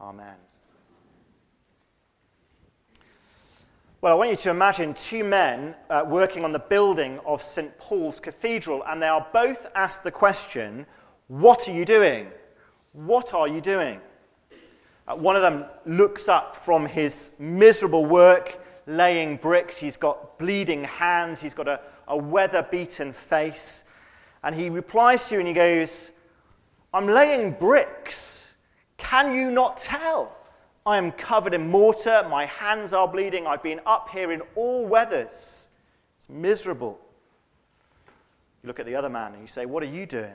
Amen. Well, I want you to imagine two men uh, working on the building of St. Paul's Cathedral, and they are both asked the question, What are you doing? What are you doing? Uh, one of them looks up from his miserable work laying bricks. He's got bleeding hands, he's got a, a weather beaten face. And he replies to you and he goes, I'm laying bricks. Can you not tell? I am covered in mortar. My hands are bleeding. I've been up here in all weathers. It's miserable. You look at the other man and you say, What are you doing?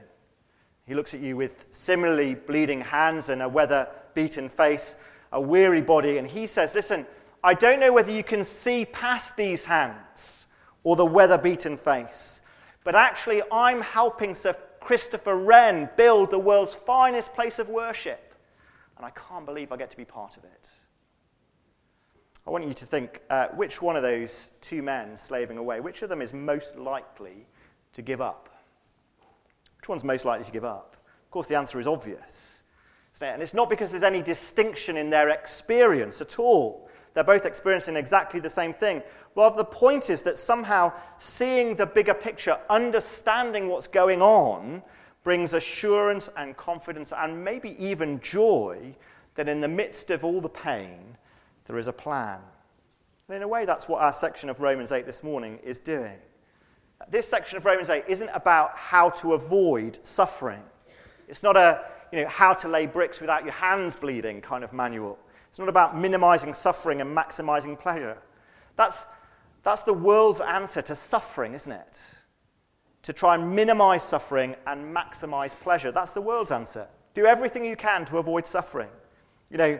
He looks at you with similarly bleeding hands and a weather beaten face, a weary body, and he says, Listen, I don't know whether you can see past these hands or the weather beaten face, but actually, I'm helping Sir Christopher Wren build the world's finest place of worship. And I can't believe I get to be part of it. I want you to think uh, which one of those two men slaving away, which of them is most likely to give up? Which one's most likely to give up? Of course, the answer is obvious. And it's not because there's any distinction in their experience at all. They're both experiencing exactly the same thing. Rather, the point is that somehow seeing the bigger picture, understanding what's going on, brings assurance and confidence and maybe even joy that in the midst of all the pain, there is a plan. And in a way, that's what our section of Romans 8 this morning is doing. This section of Romans 8 isn't about how to avoid suffering. It's not a you know, how to lay bricks without your hands bleeding kind of manual. It's not about minimizing suffering and maximizing pleasure. That's, that's the world's answer to suffering, isn't it? To try and minimize suffering and maximize pleasure. That's the world's answer. Do everything you can to avoid suffering. You know,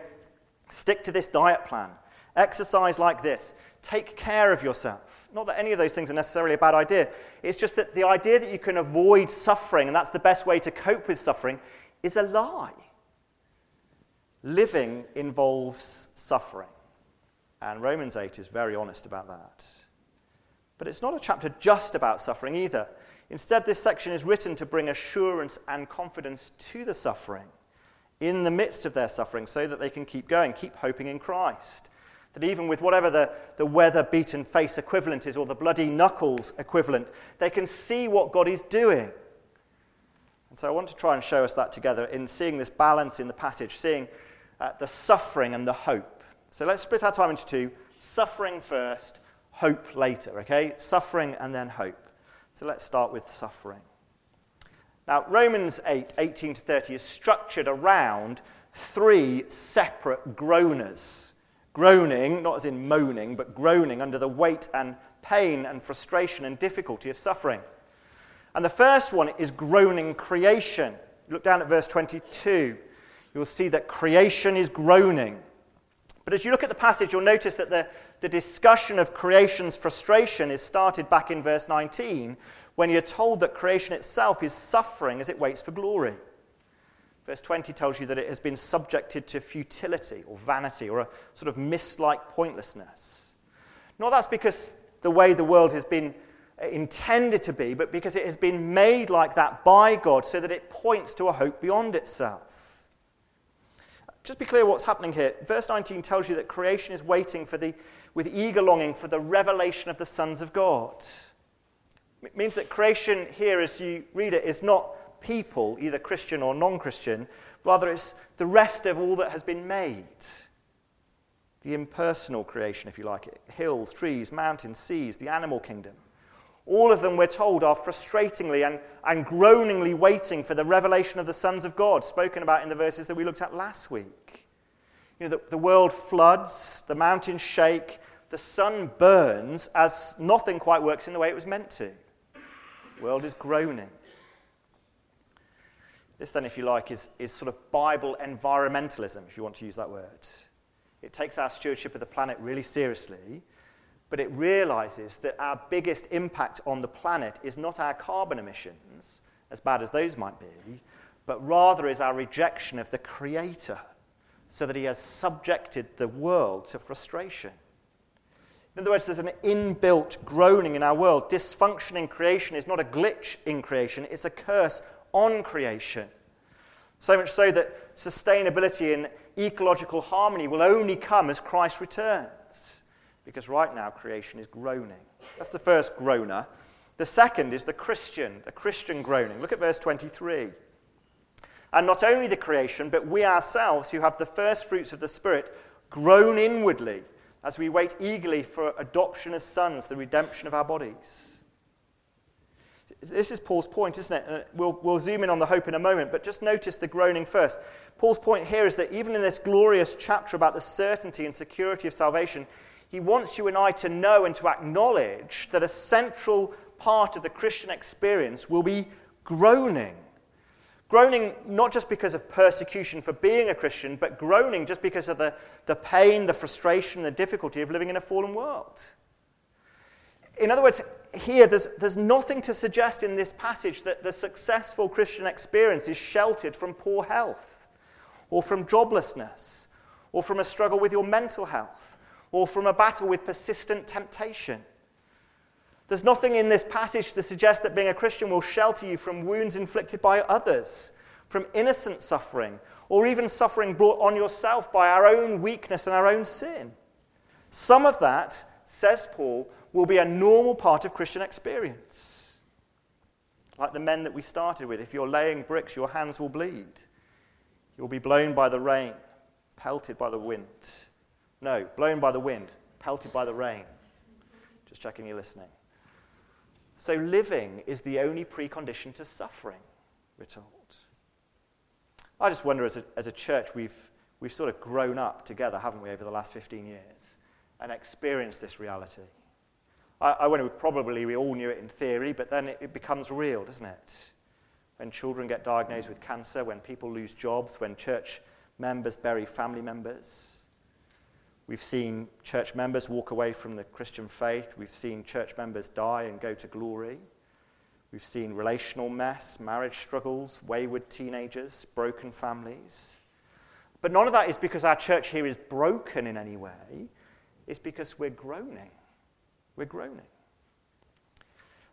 stick to this diet plan, exercise like this, take care of yourself. Not that any of those things are necessarily a bad idea. It's just that the idea that you can avoid suffering and that's the best way to cope with suffering is a lie. Living involves suffering. And Romans 8 is very honest about that. But it's not a chapter just about suffering either. Instead, this section is written to bring assurance and confidence to the suffering in the midst of their suffering so that they can keep going, keep hoping in Christ. That even with whatever the, the weather beaten face equivalent is or the bloody knuckles equivalent, they can see what God is doing. And so I want to try and show us that together in seeing this balance in the passage, seeing uh, the suffering and the hope. So let's split our time into two suffering first, hope later, okay? Suffering and then hope. So let's start with suffering. Now, Romans 8, 18 to 30 is structured around three separate groaners. Groaning, not as in moaning, but groaning under the weight and pain and frustration and difficulty of suffering. And the first one is groaning creation. Look down at verse 22 you'll see that creation is groaning. But as you look at the passage, you'll notice that the, the discussion of creation's frustration is started back in verse 19 when you're told that creation itself is suffering as it waits for glory. Verse 20 tells you that it has been subjected to futility or vanity or a sort of mist like pointlessness. Not that's because the way the world has been uh, intended to be, but because it has been made like that by God so that it points to a hope beyond itself. Just be clear what's happening here. Verse 19 tells you that creation is waiting for the, with eager longing for the revelation of the sons of God. It means that creation here, as you read it, is not people, either Christian or non Christian. Rather, it's the rest of all that has been made. The impersonal creation, if you like it hills, trees, mountains, seas, the animal kingdom. All of them, we're told, are frustratingly and, and groaningly waiting for the revelation of the sons of God, spoken about in the verses that we looked at last week. You know, the, the world floods, the mountains shake, the sun burns as nothing quite works in the way it was meant to. The world is groaning. This, then, if you like, is, is sort of Bible environmentalism, if you want to use that word. It takes our stewardship of the planet really seriously but it realizes that our biggest impact on the planet is not our carbon emissions, as bad as those might be, but rather is our rejection of the Creator, so that He has subjected the world to frustration. In other words, there's an inbuilt groaning in our world. Dysfunction in creation is not a glitch in creation, it's a curse on creation. So much so that sustainability and ecological harmony will only come as Christ returns. Because right now, creation is groaning. That's the first groaner. The second is the Christian, the Christian groaning. Look at verse 23. And not only the creation, but we ourselves, who have the first fruits of the Spirit, groan inwardly as we wait eagerly for adoption as sons, the redemption of our bodies. This is Paul's point, isn't it? Uh, we'll, we'll zoom in on the hope in a moment, but just notice the groaning first. Paul's point here is that even in this glorious chapter about the certainty and security of salvation, he wants you and I to know and to acknowledge that a central part of the Christian experience will be groaning. Groaning not just because of persecution for being a Christian, but groaning just because of the, the pain, the frustration, the difficulty of living in a fallen world. In other words, here there's, there's nothing to suggest in this passage that the successful Christian experience is sheltered from poor health, or from joblessness, or from a struggle with your mental health, or from a battle with persistent temptation. There's nothing in this passage to suggest that being a Christian will shelter you from wounds inflicted by others, from innocent suffering, or even suffering brought on yourself by our own weakness and our own sin. Some of that, says Paul, will be a normal part of Christian experience. Like the men that we started with, if you're laying bricks, your hands will bleed. You'll be blown by the rain, pelted by the wind. No, blown by the wind, pelted by the rain. Just checking you're listening. So, living is the only precondition to suffering, we're told. I just wonder, as a, as a church, we've, we've sort of grown up together, haven't we, over the last 15 years, and experienced this reality. I, I wonder, probably we all knew it in theory, but then it, it becomes real, doesn't it? When children get diagnosed with cancer, when people lose jobs, when church members bury family members We've seen church members walk away from the Christian faith. We've seen church members die and go to glory. We've seen relational mess, marriage struggles, wayward teenagers, broken families. But none of that is because our church here is broken in any way. It's because we're groaning. We're groaning.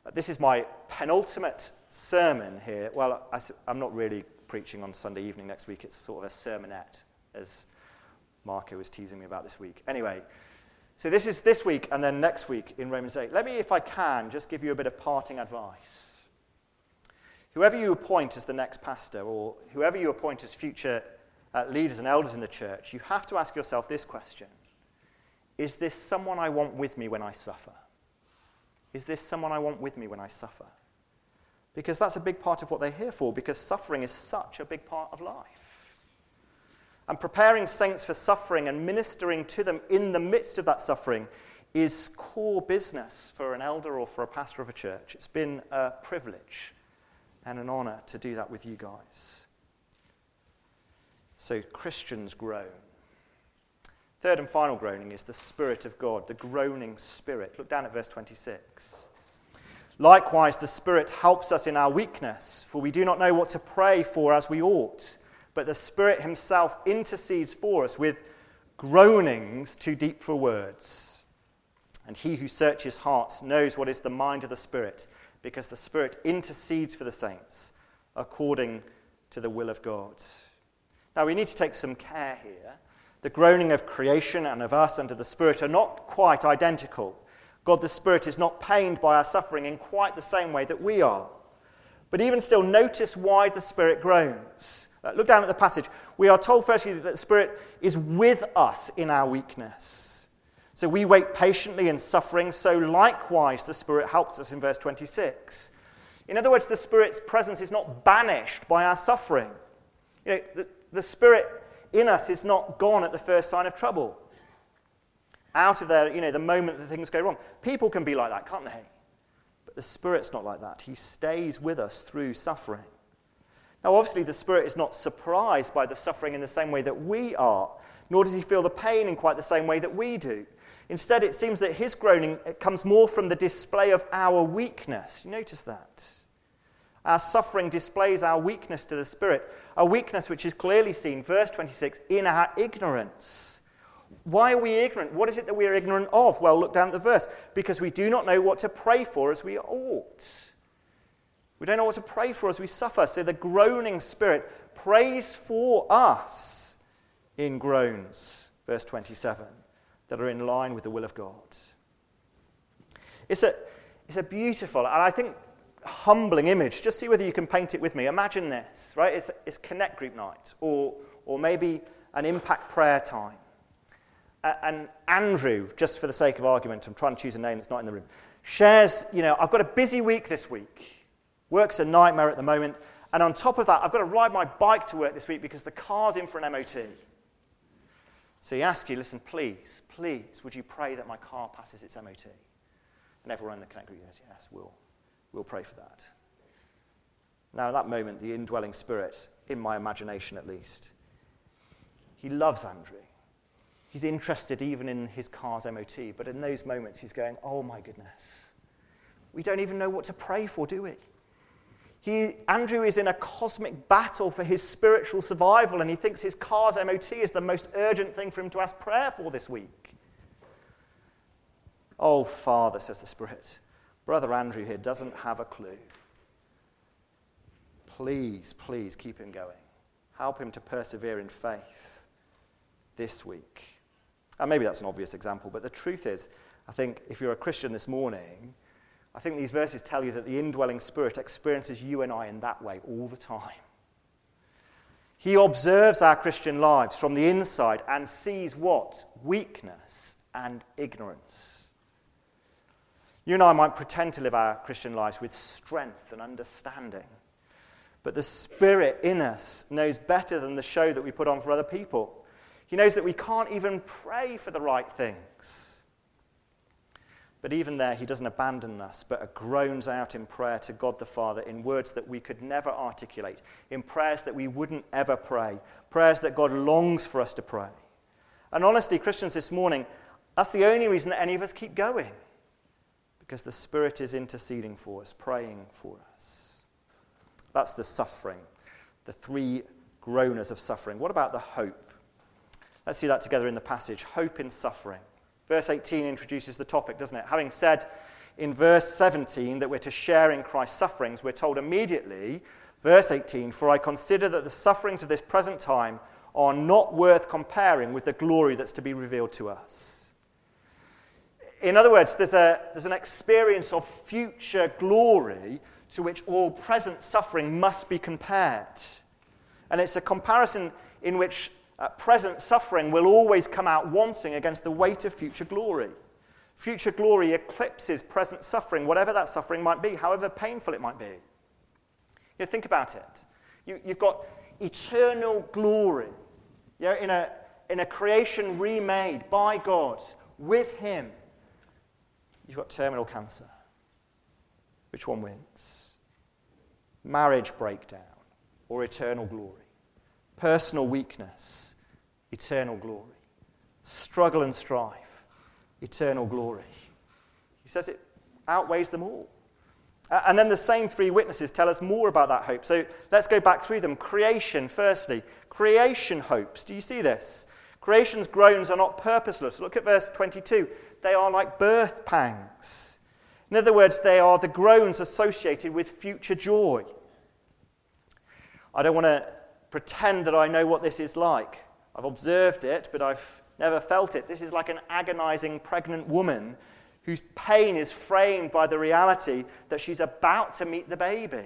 Uh, this is my penultimate sermon here. Well, I'm not really preaching on Sunday evening next week. It's sort of a sermonette, as Marco was teasing me about this week. Anyway, so this is this week and then next week in Romans 8. Let me, if I can, just give you a bit of parting advice. Whoever you appoint as the next pastor, or whoever you appoint as future uh, leaders and elders in the church, you have to ask yourself this question Is this someone I want with me when I suffer? Is this someone I want with me when I suffer? Because that's a big part of what they're here for, because suffering is such a big part of life. And preparing saints for suffering and ministering to them in the midst of that suffering is core business for an elder or for a pastor of a church. It's been a privilege and an honor to do that with you guys. So, Christians groan. Third and final groaning is the Spirit of God, the groaning Spirit. Look down at verse 26. Likewise, the Spirit helps us in our weakness, for we do not know what to pray for as we ought but the Spirit Himself intercedes for us with groanings too deep for words. And He who searches hearts knows what is the mind of the Spirit, because the Spirit intercedes for the saints according to the will of God. Now, we need to take some care here. The groaning of creation and of us under the Spirit are not quite identical. God the Spirit is not pained by our suffering in quite the same way that we are. But even still, notice why the Spirit groans. Uh, look down at the passage. We are told, firstly, that the Spirit is with us in our weakness. So we wait patiently in suffering, so likewise the Spirit helps us in verse 26. In other words, the Spirit's presence is not banished by our suffering. You know, the, the Spirit in us is not gone at the first sign of trouble. Out of there, you know, the moment that things go wrong. People can be like that, can't they? But the Spirit's not like that. He stays with us through suffering. Now, obviously, the Spirit is not surprised by the suffering in the same way that we are, nor does he feel the pain in quite the same way that we do. Instead, it seems that his groaning comes more from the display of our weakness. You notice that? Our suffering displays our weakness to the Spirit, a weakness which is clearly seen, verse 26, in our ignorance. Why are we ignorant? What is it that we are ignorant of? Well, look down at the verse. Because we do not know what to pray for as we ought. We don't know what to pray for as we suffer. So the groaning spirit prays for us in groans, verse 27, that are in line with the will of God. It's a, it's a beautiful, and I think humbling image. Just see whether you can paint it with me. Imagine this, right? It's, it's Connect Group night, or, or maybe an impact prayer time. Uh, and Andrew, just for the sake of argument, I'm trying to choose a name that's not in the room, shares, you know, I've got a busy week this week. Work's a nightmare at the moment. And on top of that, I've got to ride my bike to work this week because the car's in for an MOT. So he asks you, listen, please, please, would you pray that my car passes its MOT? And everyone in the Connect group goes, yes, we'll, we'll pray for that. Now, at that moment, the indwelling spirit, in my imagination at least, he loves Andrew. He's interested even in his car's MOT, but in those moments, he's going, oh my goodness. We don't even know what to pray for, do we? He, Andrew is in a cosmic battle for his spiritual survival, and he thinks his car's MOT is the most urgent thing for him to ask prayer for this week. Oh, Father, says the Spirit, Brother Andrew here doesn't have a clue. Please, please keep him going. Help him to persevere in faith this week. And maybe that's an obvious example, but the truth is, I think if you're a Christian this morning, I think these verses tell you that the indwelling spirit experiences you and I in that way all the time. He observes our Christian lives from the inside and sees what? Weakness and ignorance. You and I might pretend to live our Christian lives with strength and understanding, but the Spirit in us knows better than the show that we put on for other people. He knows that we can't even pray for the right things. But even there, he doesn't abandon us, but groans out in prayer to God the Father in words that we could never articulate, in prayers that we wouldn't ever pray, prayers that God longs for us to pray. And honestly, Christians this morning, that's the only reason that any of us keep going, because the Spirit is interceding for us, praying for us. That's the suffering, the three groaners of suffering. What about the hope? Let's see that together in the passage hope in suffering. Verse 18 introduces the topic, doesn't it? Having said in verse 17 that we're to share in Christ's sufferings, we're told immediately, verse 18, For I consider that the sufferings of this present time are not worth comparing with the glory that's to be revealed to us. In other words, there's, a, there's an experience of future glory to which all present suffering must be compared. And it's a comparison in which uh, present suffering will always come out wanting against the weight of future glory. Future glory eclipses present suffering, whatever that suffering might be, however painful it might be. You know, think about it. You, have got eternal glory you know, in, a, in a creation remade by God with Him. You've got terminal cancer. Which one wins? Marriage breakdown or eternal glory? Personal weakness, eternal glory. Struggle and strife, eternal glory. He says it outweighs them all. And then the same three witnesses tell us more about that hope. So let's go back through them. Creation, firstly. Creation hopes. Do you see this? Creation's groans are not purposeless. Look at verse 22. They are like birth pangs. In other words, they are the groans associated with future joy. I don't want to pretend that I know what this is like. I've observed it, but I've never felt it. This is like an agonizing pregnant woman whose pain is framed by the reality that she's about to meet the baby.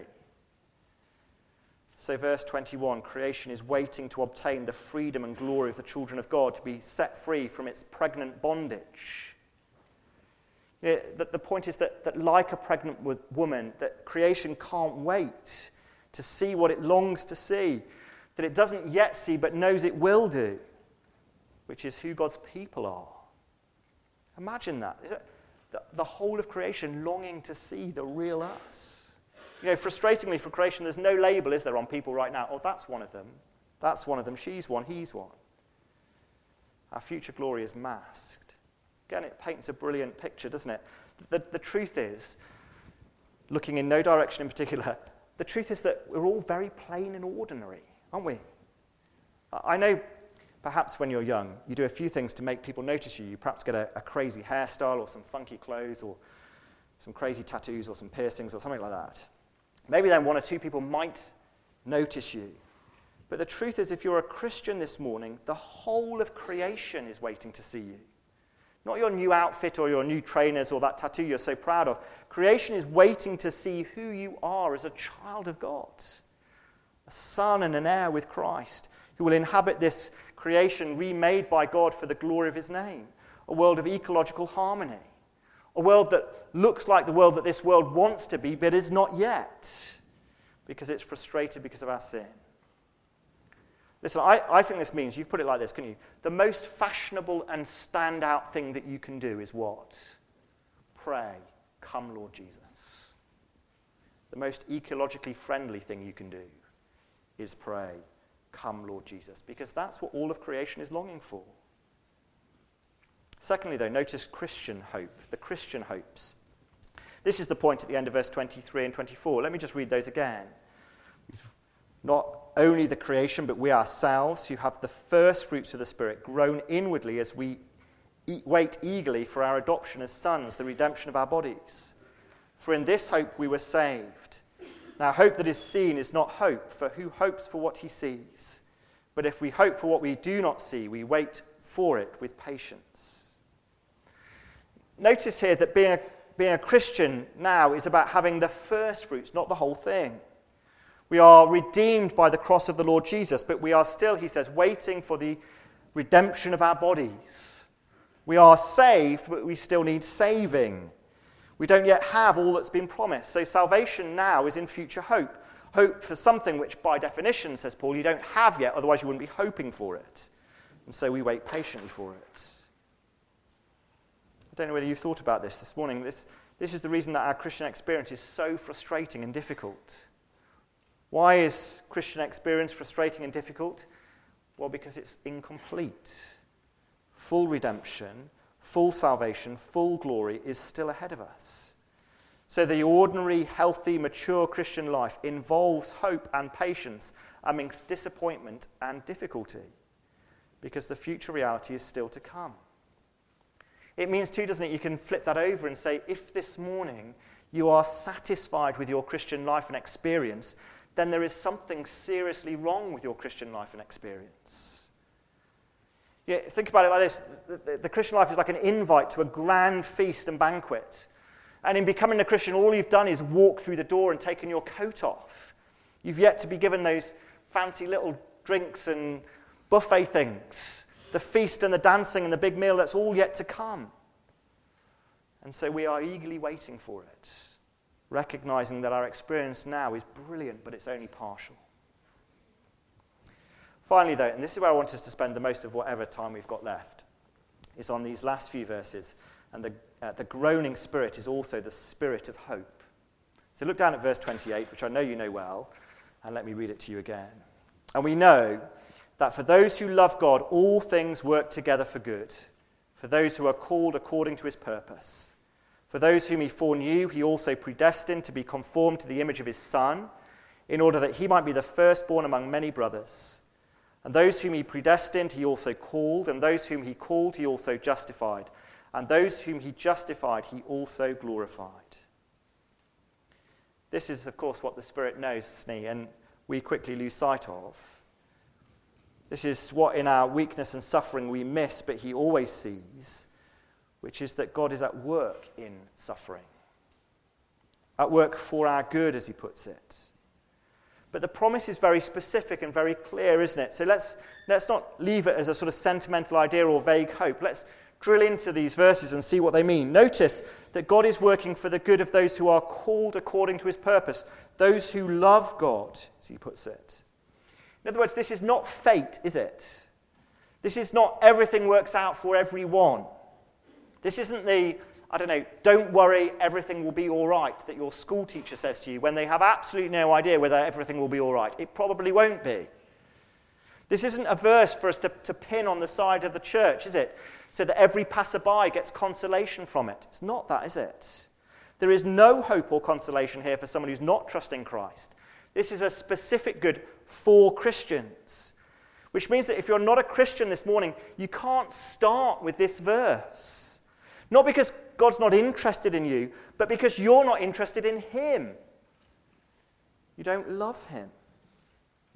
So, verse 21 creation is waiting to obtain the freedom and glory of the children of God, to be set free from its pregnant bondage. The, the point is that, that, like a pregnant woman, that creation can't wait to see what it longs to see that it doesn't yet see but knows it will do, which is who God's people are. Imagine that. The, the whole of creation longing to see the real us. You know, frustratingly for creation, there's no label, is there, on people right now? Oh, that's one of them. That's one of them. She's one. He's one. Our future glory is masked. Again, it paints a brilliant picture, doesn't it? The, the truth is, looking in no direction in particular, the truth is that we're all very plain and ordinary aren't we? I know perhaps when you're young, you do a few things to make people notice you. You perhaps get a, a crazy hairstyle or some funky clothes or some crazy tattoos or some piercings or something like that. Maybe then one or two people might notice you. But the truth is, if you're a Christian this morning, the whole of creation is waiting to see you. Not your new outfit or your new trainers or that tattoo you're so proud of. Creation is waiting to see who you are as a child of God, a son and an heir with Christ, who will inhabit this creation remade by God for the glory of his name, a world of ecological harmony, a world that looks like the world that this world wants to be but is not yet because it's frustrated because of our sin. Listen, I, I think this means, you put it like this, can you? The most fashionable and standout thing that you can do is what? Pray, come, Lord Jesus. The most ecologically friendly thing you can do is pray, come, Lord Jesus, because that's what all of creation is longing for. Secondly, though, notice Christian hope, the Christian hopes. This is the point at the end of verse 23 and 24. Let me just read those again. Not only the creation, but we ourselves who have the first fruits of the Spirit groan inwardly as we wait eagerly for our adoption as sons, the redemption of our bodies. For in this hope we were saved. Now, hope that is seen is not hope, for who hopes for what he sees? But if we hope for what we do not see, we wait for it with patience. Notice here that being a being a Christian now is about having the first fruits, not the whole thing. We are redeemed by the cross of the Lord Jesus, but we are still, he says, waiting for the redemption of our bodies. We are saved, but we still need saving. We don't yet have all that's been promised. So salvation now is in future hope. Hope for something which, by definition, says Paul, you don't have yet, otherwise you wouldn't be hoping for it. And so we wait patiently for it. I don't know whether you've thought about this this morning. This, this is the reason that our Christian experience is so frustrating and difficult. Why is Christian experience frustrating and difficult? Well, because it's incomplete. Full redemption, full salvation, full glory is still ahead of us. So, the ordinary, healthy, mature Christian life involves hope and patience amidst disappointment and difficulty because the future reality is still to come. It means, too, doesn't it? You can flip that over and say, if this morning you are satisfied with your Christian life and experience, then there is something seriously wrong with your Christian life and experience. Think about it like this the, the, the Christian life is like an invite to a grand feast and banquet. And in becoming a Christian, all you've done is walk through the door and taken your coat off. You've yet to be given those fancy little drinks and buffet things the feast and the dancing and the big meal, that's all yet to come. And so we are eagerly waiting for it, recognizing that our experience now is brilliant, but it's only partial. Finally, though, and this is where I want us to spend the most of whatever time we've got left, is on these last few verses. And the, uh, the groaning spirit is also the spirit of hope. So look down at verse 28, which I know you know well, and let me read it to you again. And we know that for those who love God, all things work together for good, for those who are called according to his purpose. For those whom he foreknew, he also predestined to be conformed to the image of his Son, in order that he might be the firstborn among many brothers. And those whom he predestined, he also called, and those whom he called, he also justified, and those whom he justified, he also glorified. This is, of course, what the Spirit knows, Snee, and we quickly lose sight of. This is what in our weakness and suffering we miss, but He always sees, which is that God is at work in suffering, at work for our good, as He puts it. But the promise is very specific and very clear, isn't it? So let's, let's not leave it as a sort of sentimental idea or vague hope. Let's drill into these verses and see what they mean. Notice that God is working for the good of those who are called according to his purpose, those who love God, as he puts it. In other words, this is not fate, is it? This is not everything works out for everyone. This isn't the, I don't know, don't worry, everything will be all right that your school teacher says to you when they have absolutely no idea whether everything will be all right. It probably won't be. This isn't a verse for us to, to pin on the side of the church, is it? So that every passerby gets consolation from it. It's not that, is it? There is no hope or consolation here for someone who's not trusting Christ. This is a specific good for Christians. Which means that if you're not a Christian this morning, you can't start with this verse. Not because God's not interested in you, but because you're not interested in Him. You don't love Him.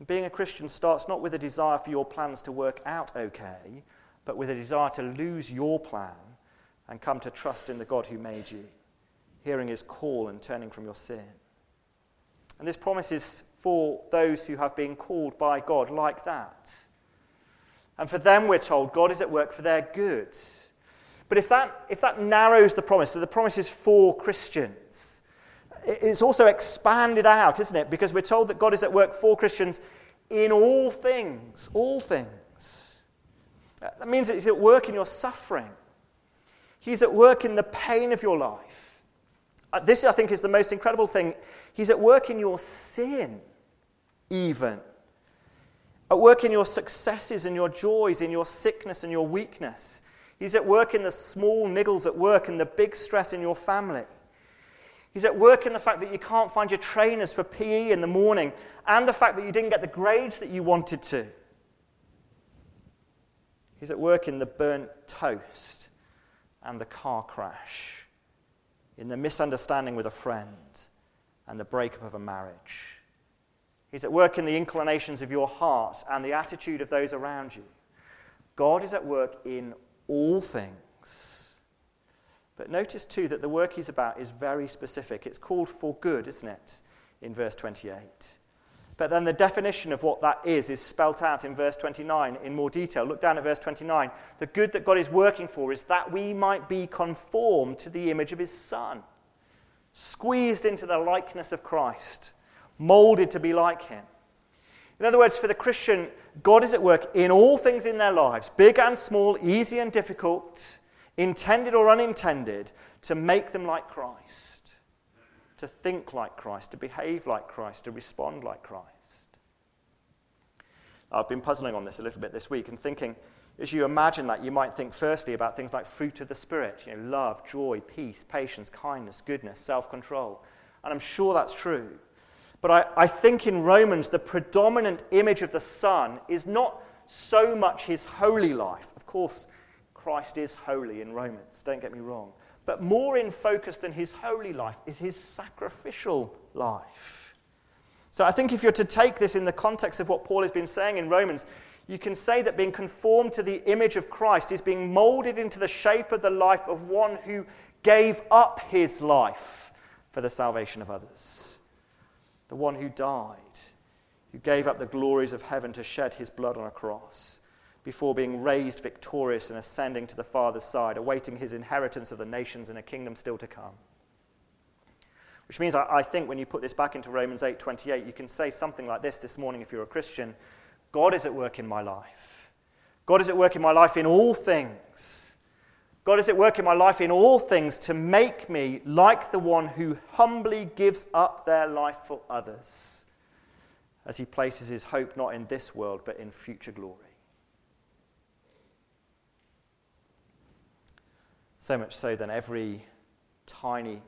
Being a Christian starts not with a desire for your plans to work out okay, but with a desire to lose your plan and come to trust in the God who made you, hearing his call and turning from your sin. And this promise is for those who have been called by God like that. And for them, we're told, God is at work for their good. But if that, if that narrows the promise, so the promise is for Christians, it's also expanded out, isn't it? Because we're told that God is at work for Christians in all things. All things. That means that He's at work in your suffering, He's at work in the pain of your life. Uh, this, I think, is the most incredible thing. He's at work in your sin, even. At work in your successes and your joys, in your sickness and your weakness. He's at work in the small niggles at work and the big stress in your family. He's at work in the fact that you can't find your trainers for PE in the morning and the fact that you didn't get the grades that you wanted to. He's at work in the burnt toast and the car crash, in the misunderstanding with a friend and the breakup of a marriage. He's at work in the inclinations of your heart and the attitude of those around you. God is at work in all things. But notice too that the work he's about is very specific. It's called for good, isn't it, in verse 28. But then the definition of what that is is spelt out in verse 29 in more detail. Look down at verse 29. The good that God is working for is that we might be conformed to the image of his Son, squeezed into the likeness of Christ, molded to be like him. In other words, for the Christian, God is at work in all things in their lives, big and small, easy and difficult, intended or unintended, to make them like Christ, to think like Christ, to behave like Christ, to respond like Christ. I've been puzzling on this a little bit this week and thinking, as you imagine that, you might think firstly about things like fruit of the Spirit, you know, love, joy, peace, patience, kindness, goodness, self control. And I'm sure that's true. But I, I think in Romans, the predominant image of the Son is not so much his holy life. Of course, Christ is holy in Romans, don't get me wrong. But more in focus than his holy life is his sacrificial life. So I think if you're to take this in the context of what Paul has been saying in Romans, you can say that being conformed to the image of Christ is being molded into the shape of the life of one who gave up his life for the salvation of others the one who died, who gave up the glories of heaven to shed his blood on a cross, before being raised victorious and ascending to the Father's side, awaiting his inheritance of the nations in a kingdom still to come. Which means I, think when you put this back into Romans 8:28, you can say something like this this morning if you're a Christian: God is at work in my life. God is at work in my life in all things God is at work in my life in all things to make me like the one who humbly gives up their life for others as he places his hope not in this world but in future glory. So much so that every tiny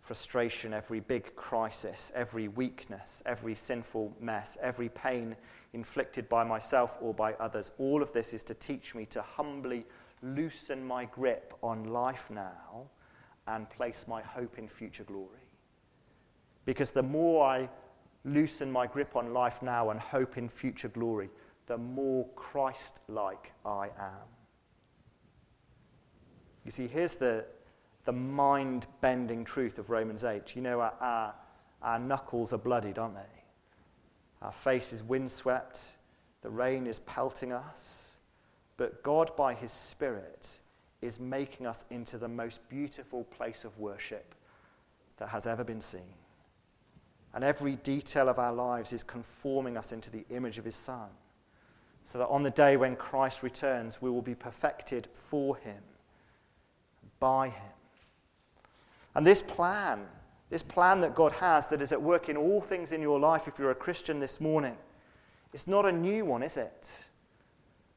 frustration, every big crisis, every weakness, every sinful mess, every pain inflicted by myself or by others, all of this is to teach me to humbly loosen my grip on life now and place my hope in future glory. Because the more I loosen my grip on life now and hope in future glory, the more Christ like I am. You see, here's the, the mind bending truth of Romans 8. You know, our, our, our knuckles are bloodied, aren't they? Our face is windswept, the rain is pelting us. But God, by His Spirit, is making us into the most beautiful place of worship that has ever been seen. And every detail of our lives is conforming us into the image of His Son, so that on the day when Christ returns, we will be perfected for Him, by Him. And this plan, this plan that God has that is at work in all things in your life, if you're a Christian this morning, it's not a new one, is it?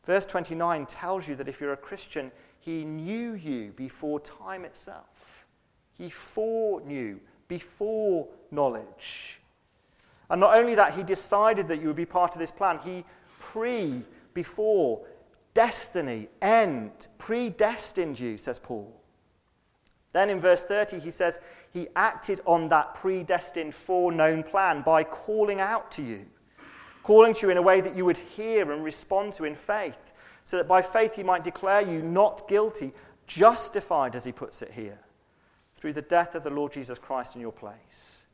Verse 29 tells you that if you're a Christian, he knew you before time itself. He foreknew before knowledge. And not only that, he decided that you would be part of this plan. He pre, before, destiny, end, predestined you, says Paul. Then in verse 30, he says, He acted on that predestined, foreknown plan by calling out to you calling to you in a way that you would hear and respond to in faith, so that by faith he might declare you not guilty, justified, as he puts it here, through the death of the Lord Jesus Christ in your place.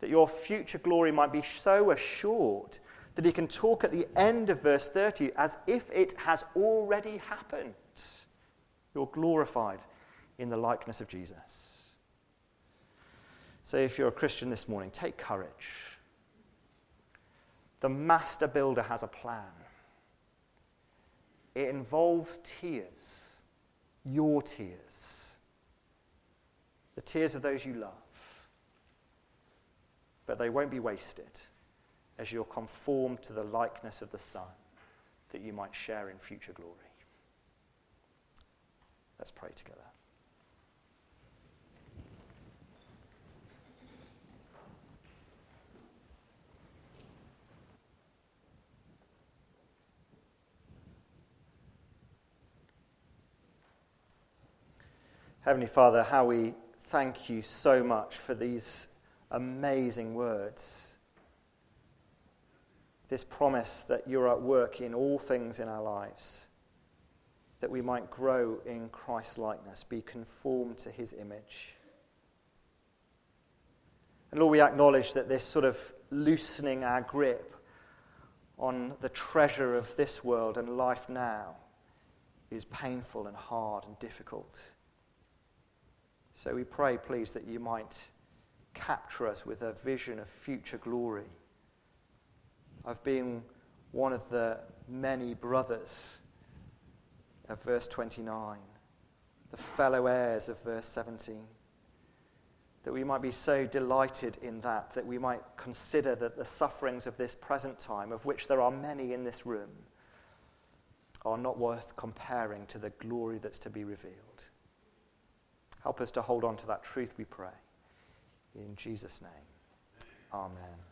That your future glory might be so assured that he can talk at the end of verse 30 as if it has already happened. You're glorified in the likeness of Jesus. So, if you're a Christian this morning, take courage. The master builder has a plan. It involves tears, your tears, the tears of those you love. But they won't be wasted as you're conformed to the likeness of the Son that you might share in future glory. Let's pray together. Heavenly Father, how we thank you so much for these amazing words. This promise that you're at work in all things in our lives, that we might grow in Christ's likeness, be conformed to his image. And Lord, we acknowledge that this sort of loosening our grip on the treasure of this world and life now is painful and hard and difficult. So we pray, please, that you might capture us with a vision of future glory, of being one of the many brothers of verse 29, the fellow heirs of verse 17. That we might be so delighted in that, that we might consider that the sufferings of this present time, of which there are many in this room, are not worth comparing to the glory that's to be revealed. Help us to hold on to that truth, we pray. In Jesus' name, amen.